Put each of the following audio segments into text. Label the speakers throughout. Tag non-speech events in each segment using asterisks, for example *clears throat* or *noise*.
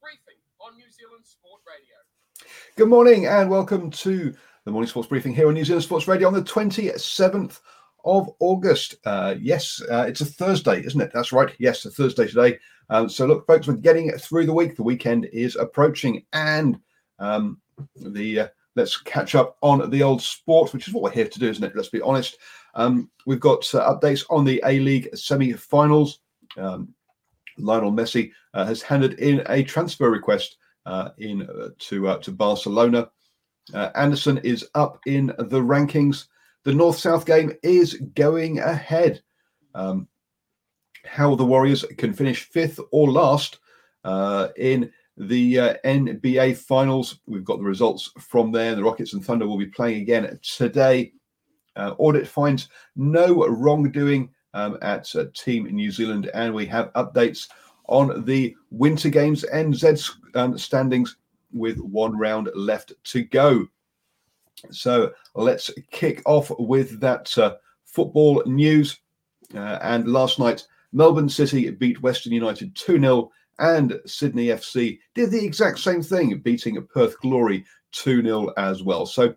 Speaker 1: Briefing on New Zealand Sport Radio.
Speaker 2: Good morning and welcome to the morning sports briefing here on New Zealand Sports Radio on the 27th of August. Uh, yes, uh, it's a Thursday, isn't it? That's right. Yes, a Thursday today. Um, so, look, folks, we're getting through the week. The weekend is approaching, and um, the uh, let's catch up on the old sport, which is what we're here to do, isn't it? Let's be honest. Um, we've got uh, updates on the A League semi-finals. Um, Lionel Messi uh, has handed in a transfer request uh, in uh, to to Barcelona. Anderson is up in the rankings. The North-South game is going ahead. Um, how the Warriors can finish fifth or last uh, in the uh, NBA Finals. We've got the results from there. The Rockets and Thunder will be playing again today. Uh, audit finds no wrongdoing um, at uh, Team New Zealand, and we have updates on the Winter Games NZ um, standings with one round left to go. So let's kick off with that uh, football news. Uh, and last night, Melbourne City beat Western United 2 0, and Sydney FC did the exact same thing, beating Perth Glory 2 0 as well. So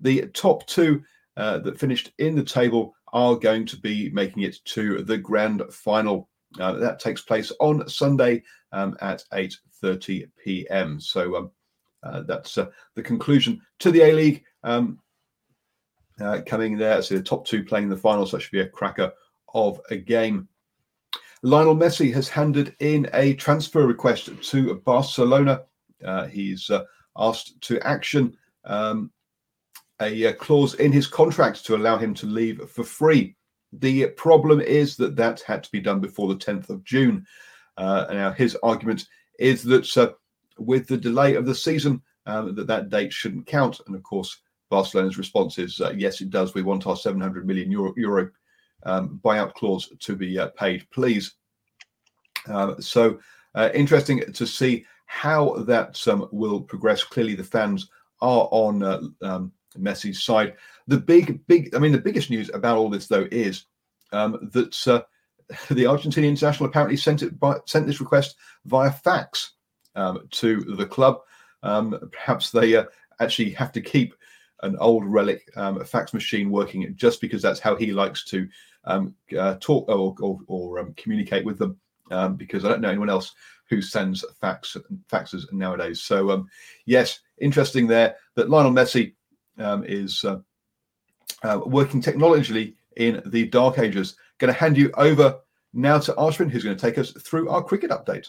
Speaker 2: the top two uh, that finished in the table are going to be making it to the grand final. Uh, that takes place on Sunday um, at 8:30 p.m. So um, uh, that's uh, the conclusion to the A League um, uh, coming there. So the top two playing the final. So that should be a cracker of a game. Lionel Messi has handed in a transfer request to Barcelona. Uh, he's uh, asked to action um, a, clause in his contract to allow him to leave for free. The problem is that that had to be done before the 10th of June. Uh, now, his argument is that uh, with the delay of the season, um, that that date shouldn't count. And of course, Barcelona's response is uh, yes, it does. We want our 700 million euro, euro um, buyout clause to be uh, paid, please. Um, so uh, interesting to see how that um, will progress. Clearly, the fans are on uh, um, Messi's side. The big, big, I mean, the biggest news about all this though is um, that uh, *laughs* the Argentinian international apparently sent it by, sent this request via fax um, to the club. Um, perhaps they uh, actually have to keep an old relic um, fax machine working just because that's how he likes to um, uh, talk or, or, or um, communicate with them. because I don't know anyone else who sends fax faxes nowadays. So yes, interesting there that Lionel Messi um, is uh, uh, working technologically in the dark ages. Going to hand you over now to Ashwin, who's going to take us through our cricket update.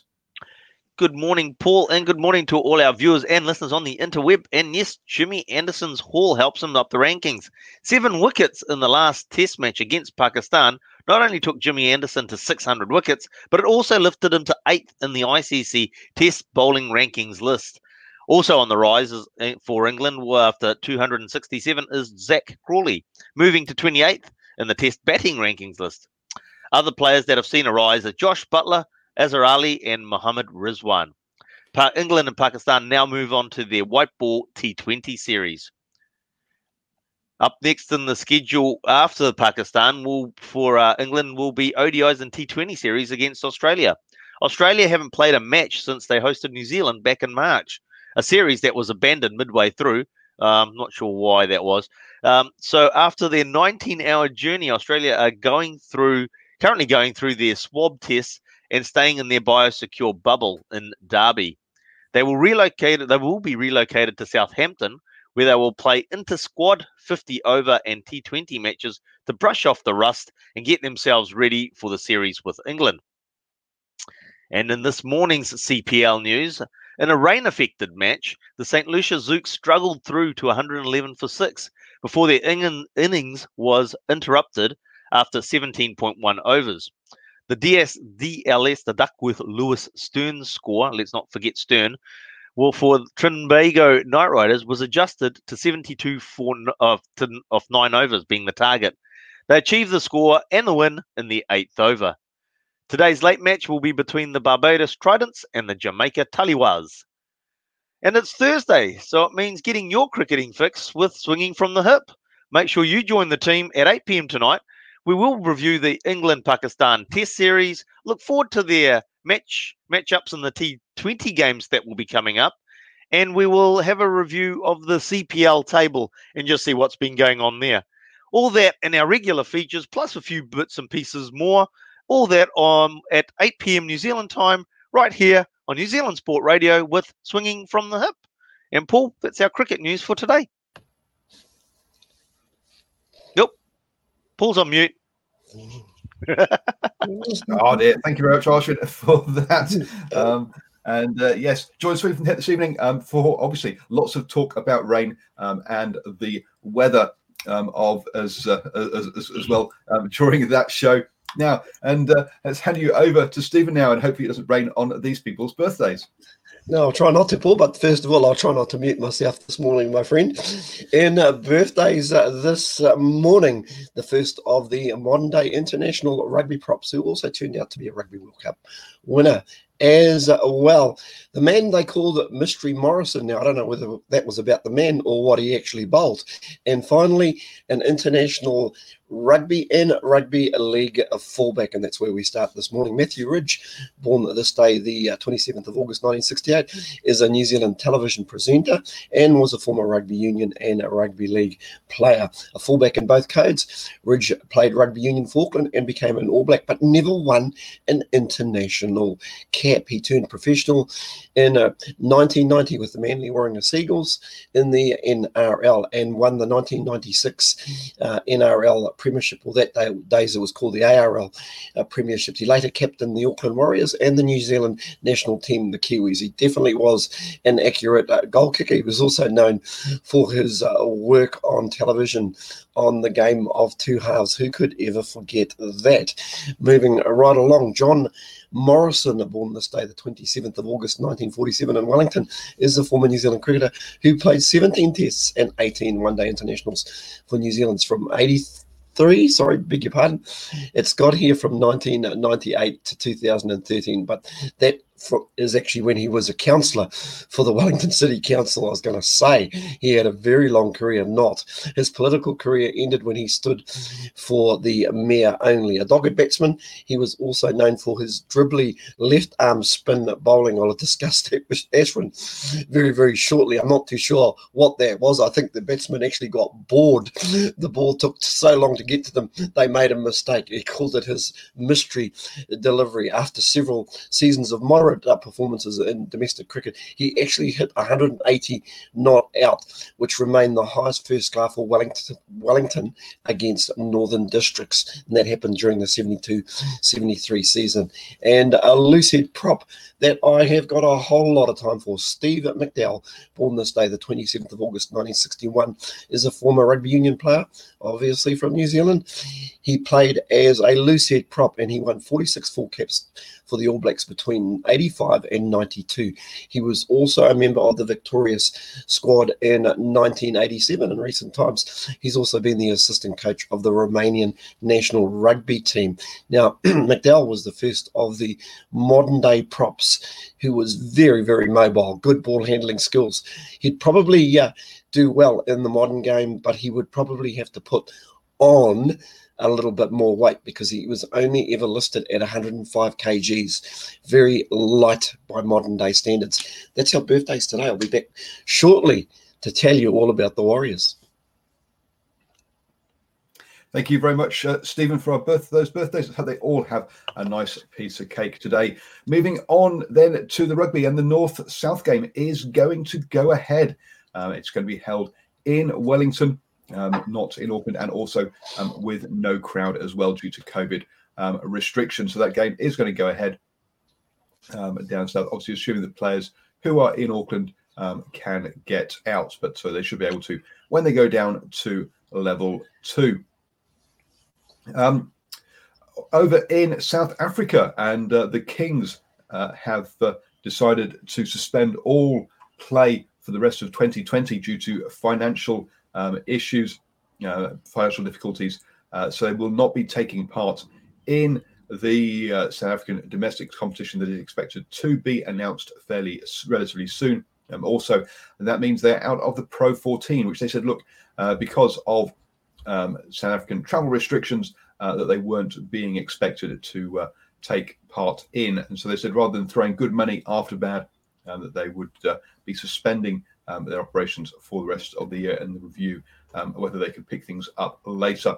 Speaker 3: Good morning, Paul, and good morning to all our viewers and listeners on the interweb. And yes, Jimmy Anderson's haul helps him up the rankings. Seven wickets in the last test match against Pakistan not only took Jimmy Anderson to 600 wickets, but it also lifted him to eighth in the ICC Test bowling rankings list. Also on the rise eh, for England after 267 is Zak Crawley, moving to 28th in the Test batting rankings list. Other players that have seen a rise are Josh Buttler, Azhar Ali, and Mohammad Rizwan. England and Pakistan now move on to their white ball T20 series. Up next in the schedule after Pakistan will for uh, England will be ODIs and T20 series against Australia. Australia haven't played a match since they hosted New Zealand back in March, a series that was abandoned midway through. Um, not sure why that was. Um, so after their 19-hour journey, Australia are going through currently going through their swab tests and staying in their biosecure bubble in Derby. They will relocate. They will be relocated to Southampton, where they will play inter squad 50 over and T20 matches to brush off the rust and get themselves ready for the series with England. And in this morning's CPL news, in a rain affected match, the St. Lucia Zouks struggled through to 111 for six before their in- innings was interrupted after 17.1 overs. The DS, DLS, the Duckworth Lewis Stern score, let's not forget Stern, well, for Trinbago Knight Riders was adjusted to 72 for, of, uh, to, of nine overs being the target. They achieved the score and the win in the eighth over. Today's late match will be between the Barbados Tridents and the Jamaica Tallawahs. And it's Thursday, so it means getting your cricketing fix with swinging from the hip. Make sure you join the team at 8 p.m. tonight. We will review the England Pakistan Test Series. Look forward to their match matchups in the T20 games that will be coming up. And we will have a review of the CPL table and just see what's been going on there. All that and our regular features, plus a few bits and pieces more. All that on at 8 p.m. New Zealand time, right here on New Zealand Sport Radio with Swinging from the Hip. And Paul, that's our cricket news for today. Nope. Paul's on mute. *laughs*
Speaker 2: oh dear, thank you very much, Arshid, *laughs* for that. *laughs* Um, and uh, yes, join Swing from Hit this evening um, for obviously lots of talk about rain um, and the weather um, of as, uh, as, as, as well um, during that show. Now, and uh, let's hand you over to Stephen now, and hopefully it doesn't rain on these people's birthdays.
Speaker 4: No, I'll try not to, Paul. But first of all, I'll try not to mute myself this morning, my friend. And uh, birthdays uh, this uh, morning, the first of the modern day international rugby props, who also turned out to be a Rugby World Cup winner as well. The man they called Mystery Morrison. Now, I don't know whether that was about the man or what he actually bowled. And finally, an international rugby and rugby league fullback, and that's where we start this morning. Matthew Ridge, born this day, the 27th uh, of August 1968, is a New Zealand television presenter and was a former rugby union and rugby league player. A fullback in both codes, Ridge played rugby union for Auckland and became an All Black, but never won an international He turned professional in uh, 1990 with the Manly Warringah Sea Eagles in the NRL and won the 1996 uh, NRL Premiership. Well, that day, days it was called the ARL uh, Premiership. He later captained the Auckland Warriors and the New Zealand national team, the Kiwis. He definitely was an accurate uh, goal kicker. He was also known for his uh, work on television on the game of two halves. Who could ever forget that? Moving right along, John Morrison, born this day, the 27th of August 1947 in Wellington, is a former New Zealand cricketer who played 17 tests and 18 one day internationals for New Zealand from 83 sorry, beg your pardon. It's got here from 1998 to 2013, but that is actually when he was a councillor for the *laughs* Wellington City Council. I was going to say he had a very long career, not. His political career ended when he stood for the mayor only. A dogged batsman, he was also known for his dribbly left arm spin bowling. I'll discuss that with Ashwin very, very shortly. I'm not too sure what that was. I think the batsman actually got bored. The ball took so long to get to them, they made a mistake. He called it his mystery delivery after several seasons of moderate uh, performances in domestic cricket, he actually hit 180 not out, which remained the highest first class for Wellington, Wellington against Northern Districts. And that happened during the 72 73 season. And a head prop that I have got a whole lot of time for. Steve McDowell, born this day, the 27th of August 1961, is a former rugby union player, obviously from New Zealand. He played as a loose head prop and he won 46 full caps for the All Blacks between 85 and 92. He was also a member of the victorious squad in 1987. In recent times, he's also been the assistant coach of the Romanian national rugby team. Now, *clears throat* McDowell was the first of the modern day props who was very, very mobile, good ball handling skills. He'd probably uh, do well in the modern game, but he would probably have to put on a little bit more weight because he was only ever listed at 105 kgs, very light by modern day standards. That's our birthdays today. I'll be back shortly to tell you all about the Warriors.
Speaker 2: Thank you very much, uh, Stephen, for our birth those birthdays. They all have a nice piece of cake today. Moving on then to the rugby, and the North South game is going to go ahead. Um, it's going to be held in Wellington um, not in Auckland, and also um, with no crowd as well due to COVID um, restrictions. So that game is going to go ahead um, down south. Obviously, assuming that players who are in Auckland um, can get out, but so they should be able to when they go down to level two. Um, over in South Africa, and uh, the Kings uh, have uh, decided to suspend all play for the rest of 2020 due to financial um, issues, uh, financial difficulties. Uh, so they will not be taking part in the uh, South African domestic competition that is expected to be announced fairly relatively soon. Um, also, that means they're out of the Pro 14, which they said, look, uh, because of um, South African travel restrictions, uh, that they weren't being expected to uh, take part in. And so they said, rather than throwing good money after bad, that they would be suspending um, their operations for the rest of the year and the review um, whether they could pick things up later.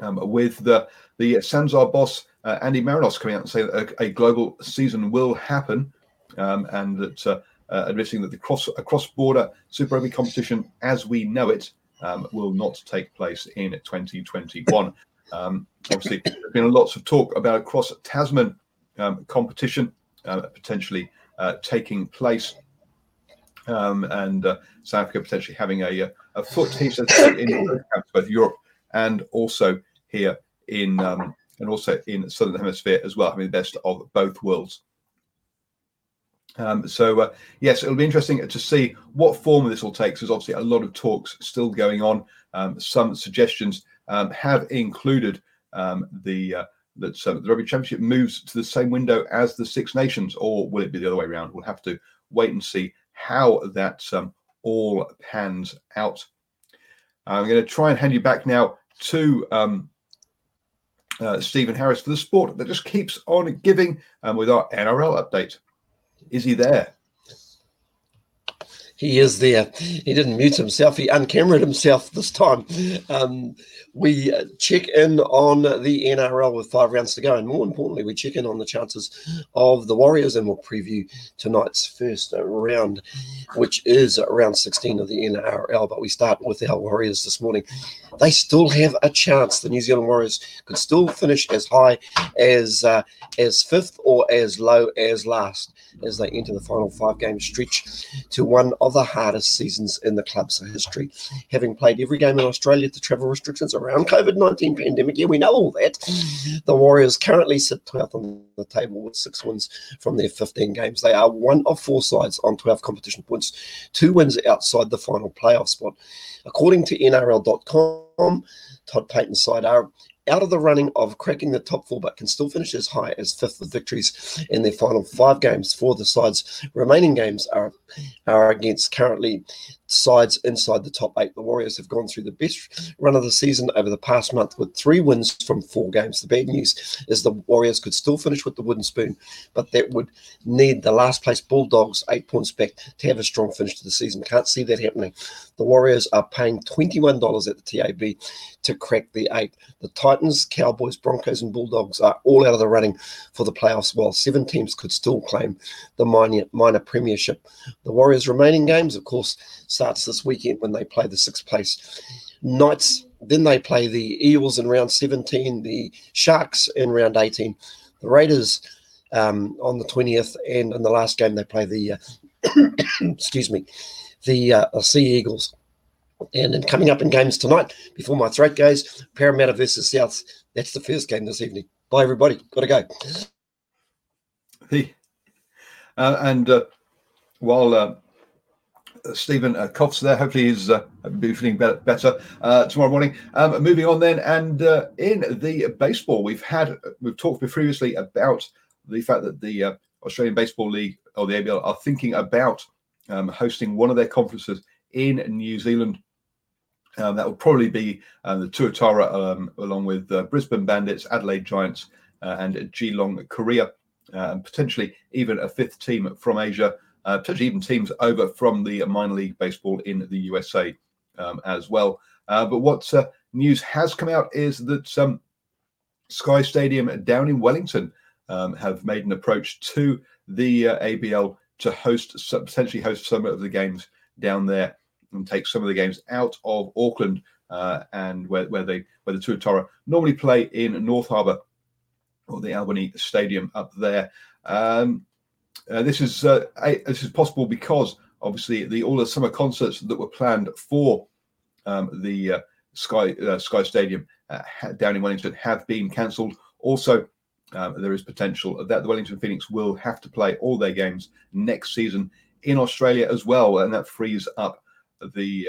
Speaker 2: Um, with the the Sanzar boss uh, Andy Marinos coming out and saying that a, a global season will happen, um, and that uh, uh, admitting that the cross cross border Super Rugby competition as we know it um, will not take place in 2021. Um, obviously, there's been lots of talk about a cross Tasman competition uh, potentially uh, taking place um, and uh, South Africa potentially having a, a foot, *laughs* he says, in both Europe and also here in um, and also in Southern Hemisphere as well, having the best of both worlds. Um, so uh, yes, it'll be interesting to see what form this will take. There's obviously a lot of talks still going on. Um, some suggestions um, have included um, the uh, that the Rugby Championship moves to the same window as the Six Nations, or will it be the other way around? We'll have to wait and see how that um, all pans out. I'm going to try and hand you back now to um, uh, Stephen Harris for the sport that just keeps on giving um, with our NRL update. Is he there?
Speaker 4: He is there. He didn't mute himself. He uncamered himself this time. Um, we check in on the NRL with five rounds to go, and more importantly, we check in on the chances of the Warriors, and we'll preview tonight's first round, which is round 16 of the NRL. But we start with our Warriors this morning. They still have a chance. The New Zealand Warriors could still finish as high as uh, as fifth or as low as last as they enter the final five game stretch to one of the hardest seasons in the club's history. Having played every game in Australia to travel restrictions around COVID 19 pandemic, yeah, we know all that. The Warriors currently sit 12th on the table with six wins from their 15 games. They are one of four sides on 12 competition points, two wins outside the final playoff spot. According to NRL.com, Todd Payten's side are out of the running of cracking the top four, but can still finish as high as fifth with victories in their final five games. For the sides, remaining games are are against currently sides inside the top eight. The Warriors have gone through the best run of the season over the past month with three wins from four games. The bad news is the Warriors could still finish with the wooden spoon, but that would need the last place Bulldogs eight points back to have a strong finish to the season. Can't see that happening. The Warriors are paying $21 at the TAB to crack the eight. The Titans, Cowboys, Broncos, and Bulldogs are all out of the running for the playoffs, while seven teams could still claim the minor, minor premiership. The Warriors' remaining games, of course, starts this weekend when they play the sixth place Knights. Then they play the Eels in round 17, the Sharks in round 18, the Raiders um, on the 20th, and in the last game they play the, uh, *coughs* excuse me, the uh, Sea Eagles. And then coming up in games tonight, before my throat goes, Parramatta versus South. That's the first game this evening. Bye, everybody. Got to go.
Speaker 2: the uh, and uh, while uh, Stephen uh, coughs there, hopefully he's uh, feeling better, better uh, tomorrow morning. Um, moving on then, and uh, in the baseball, we've had we've talked previously about the fact that the uh, Australian Baseball League or the ABL are thinking about um, hosting one of their conferences in New Zealand. Um, that will probably be uh, the Tuatara, um, along with uh, Brisbane Bandits, Adelaide Giants, and Geelong Korea, and potentially even a fifth team from Asia, uh, potentially even teams over from the minor league baseball in the USA um, as well. Uh, but what news has come out is that um, Sky Stadium down in Wellington um, have made an approach to the ABL to host potentially host some of the games down there and take some of the games out of Auckland uh, and where, where they where the Tuatara normally play in North Harbour or the Albany Stadium up there. Um, uh, this is uh, this is possible because obviously the all the summer concerts that were planned for um, the uh, Sky uh, Sky Stadium uh, down in Wellington have been cancelled. Also, um, there is potential that the Wellington Phoenix will have to play all their games next season in Australia as well, and that frees up the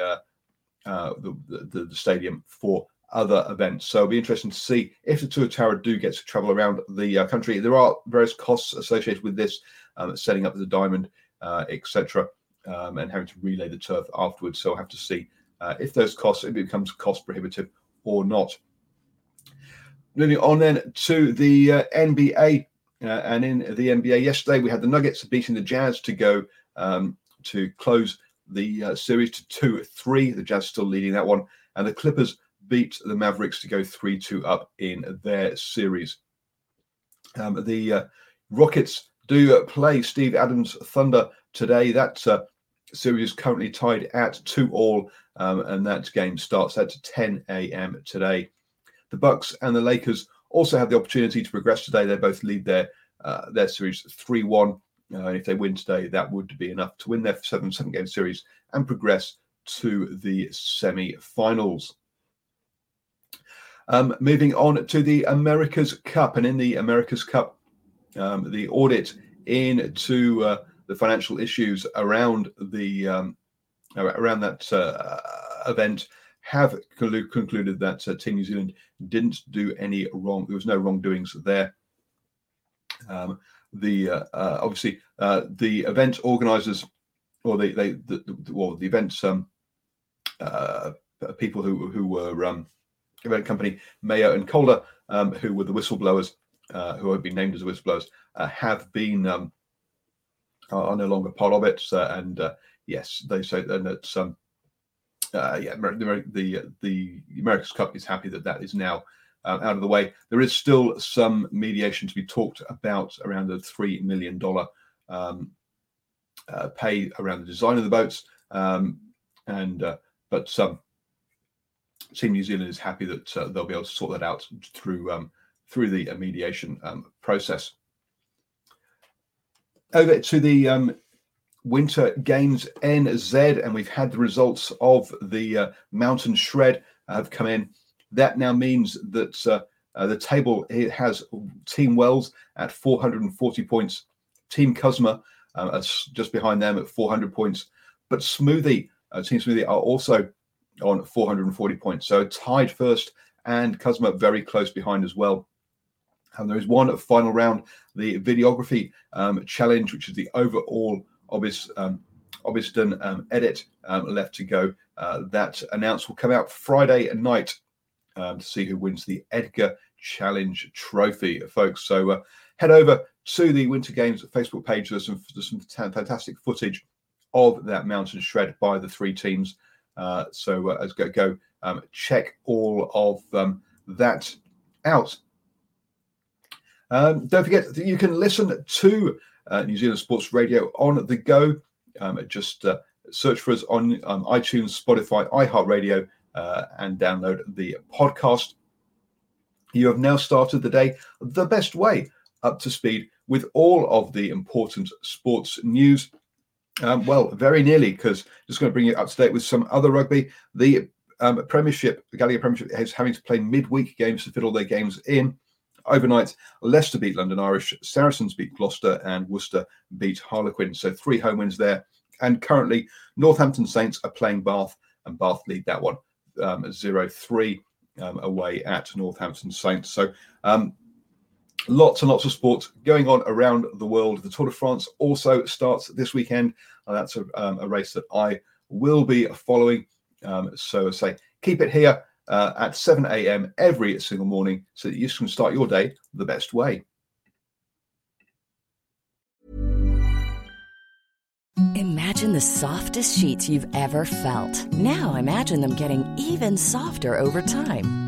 Speaker 2: the, the, the, stadium for other events. So it'll be interesting to see if the Tuatara do get to travel around the uh, country. There are various costs associated with this, setting up the diamond, uh, etc., um, and having to relay the turf afterwards. So I'll have to see uh, if those costs it becomes cost prohibitive or not. Moving on then to the uh, NBA. and in the NBA yesterday, we had the Nuggets beating the Jazz to go um, to close the uh, series to 2 3. The Jazz still leading that one. And the Clippers beat the Mavericks to go 3 2 up in their series. Um, the uh, Rockets do play Steve Adams Thunder today. That uh, series is currently tied at 2 all, um, and that game starts at 10 a.m. today. The Bucks and the Lakers also have the opportunity to progress today. They both lead their uh, their series 3 1. Uh, if they win today, that would be enough to win their seven seven game series and progress to the semi-finals. Um, moving on to the America's Cup, and in the America's Cup, um, the audit into uh, the financial issues around the um, around that uh, event have concluded that uh, Team New Zealand didn't do any wrong. There was no wrongdoings there. Um, the uh, uh, obviously uh, the event organizers or the they the, the well the events um, uh, people who who were um, event company Mayo and Calder um, who were the whistleblowers uh, who have been named as whistleblowers uh, have been um, are no longer part of it and yes they say that um, yeah the, the the America's Cup is happy that that is now uh, out of the way. There is still some mediation to be talked about around the $3 million um, uh, pay around the design of the boats. Um, and uh, But um, Team New Zealand is happy that uh, they'll be able to sort that out through um, through the uh, mediation um, process. Over to the um, Winter Games NZ, and we've had the results of the uh, mountain shred have come in. That now means that uh, uh, the table has Team Wells at 440 points, Team Cosma uh, just behind them at 400 points, but Smoothie, uh, Team Smoothie are also on 440 points. So tied first and Cosma very close behind as well. And there is one final round, the videography um, challenge, which is the overall Obis, um, um, edit um, left to go. Uh, that announce will come out Friday night um, to see who wins the Edgar Challenge Trophy, folks. So uh, head over to the Winter Games Facebook page. There's some, there's some fantastic footage of that mountain shred by the three teams. Uh, so uh, as go, go um, check all of um, that out. Um, don't forget that you can listen to uh, New Zealand Sports Radio on the go. Um, just uh, search for us on um, iTunes, Spotify, iHeartRadio, uh, and download the podcast. You have now started the day the best way up to speed with all of the important sports news. Um, well, very nearly, because just going to bring you up to date with some other rugby. The um, Premiership, the Gallagher Premiership, is having to play midweek games to fit all their games in. Overnight, Leicester beat London Irish, Saracens beat Gloucester, and Worcester beat Harlequin. So three home wins there. And currently, Northampton Saints are playing Bath, and Bath lead that one um, 0 3 um, away at Northampton Saints. So um, lots and lots of sports going on around the world. The Tour de France also starts this weekend. And that's a, um, a race that I will be following. Um, so I say, keep it here uh, at 7 a.m. every single morning so that you can start your day the best way.
Speaker 5: Imagine the softest sheets you've ever felt. Now imagine them getting even softer over time.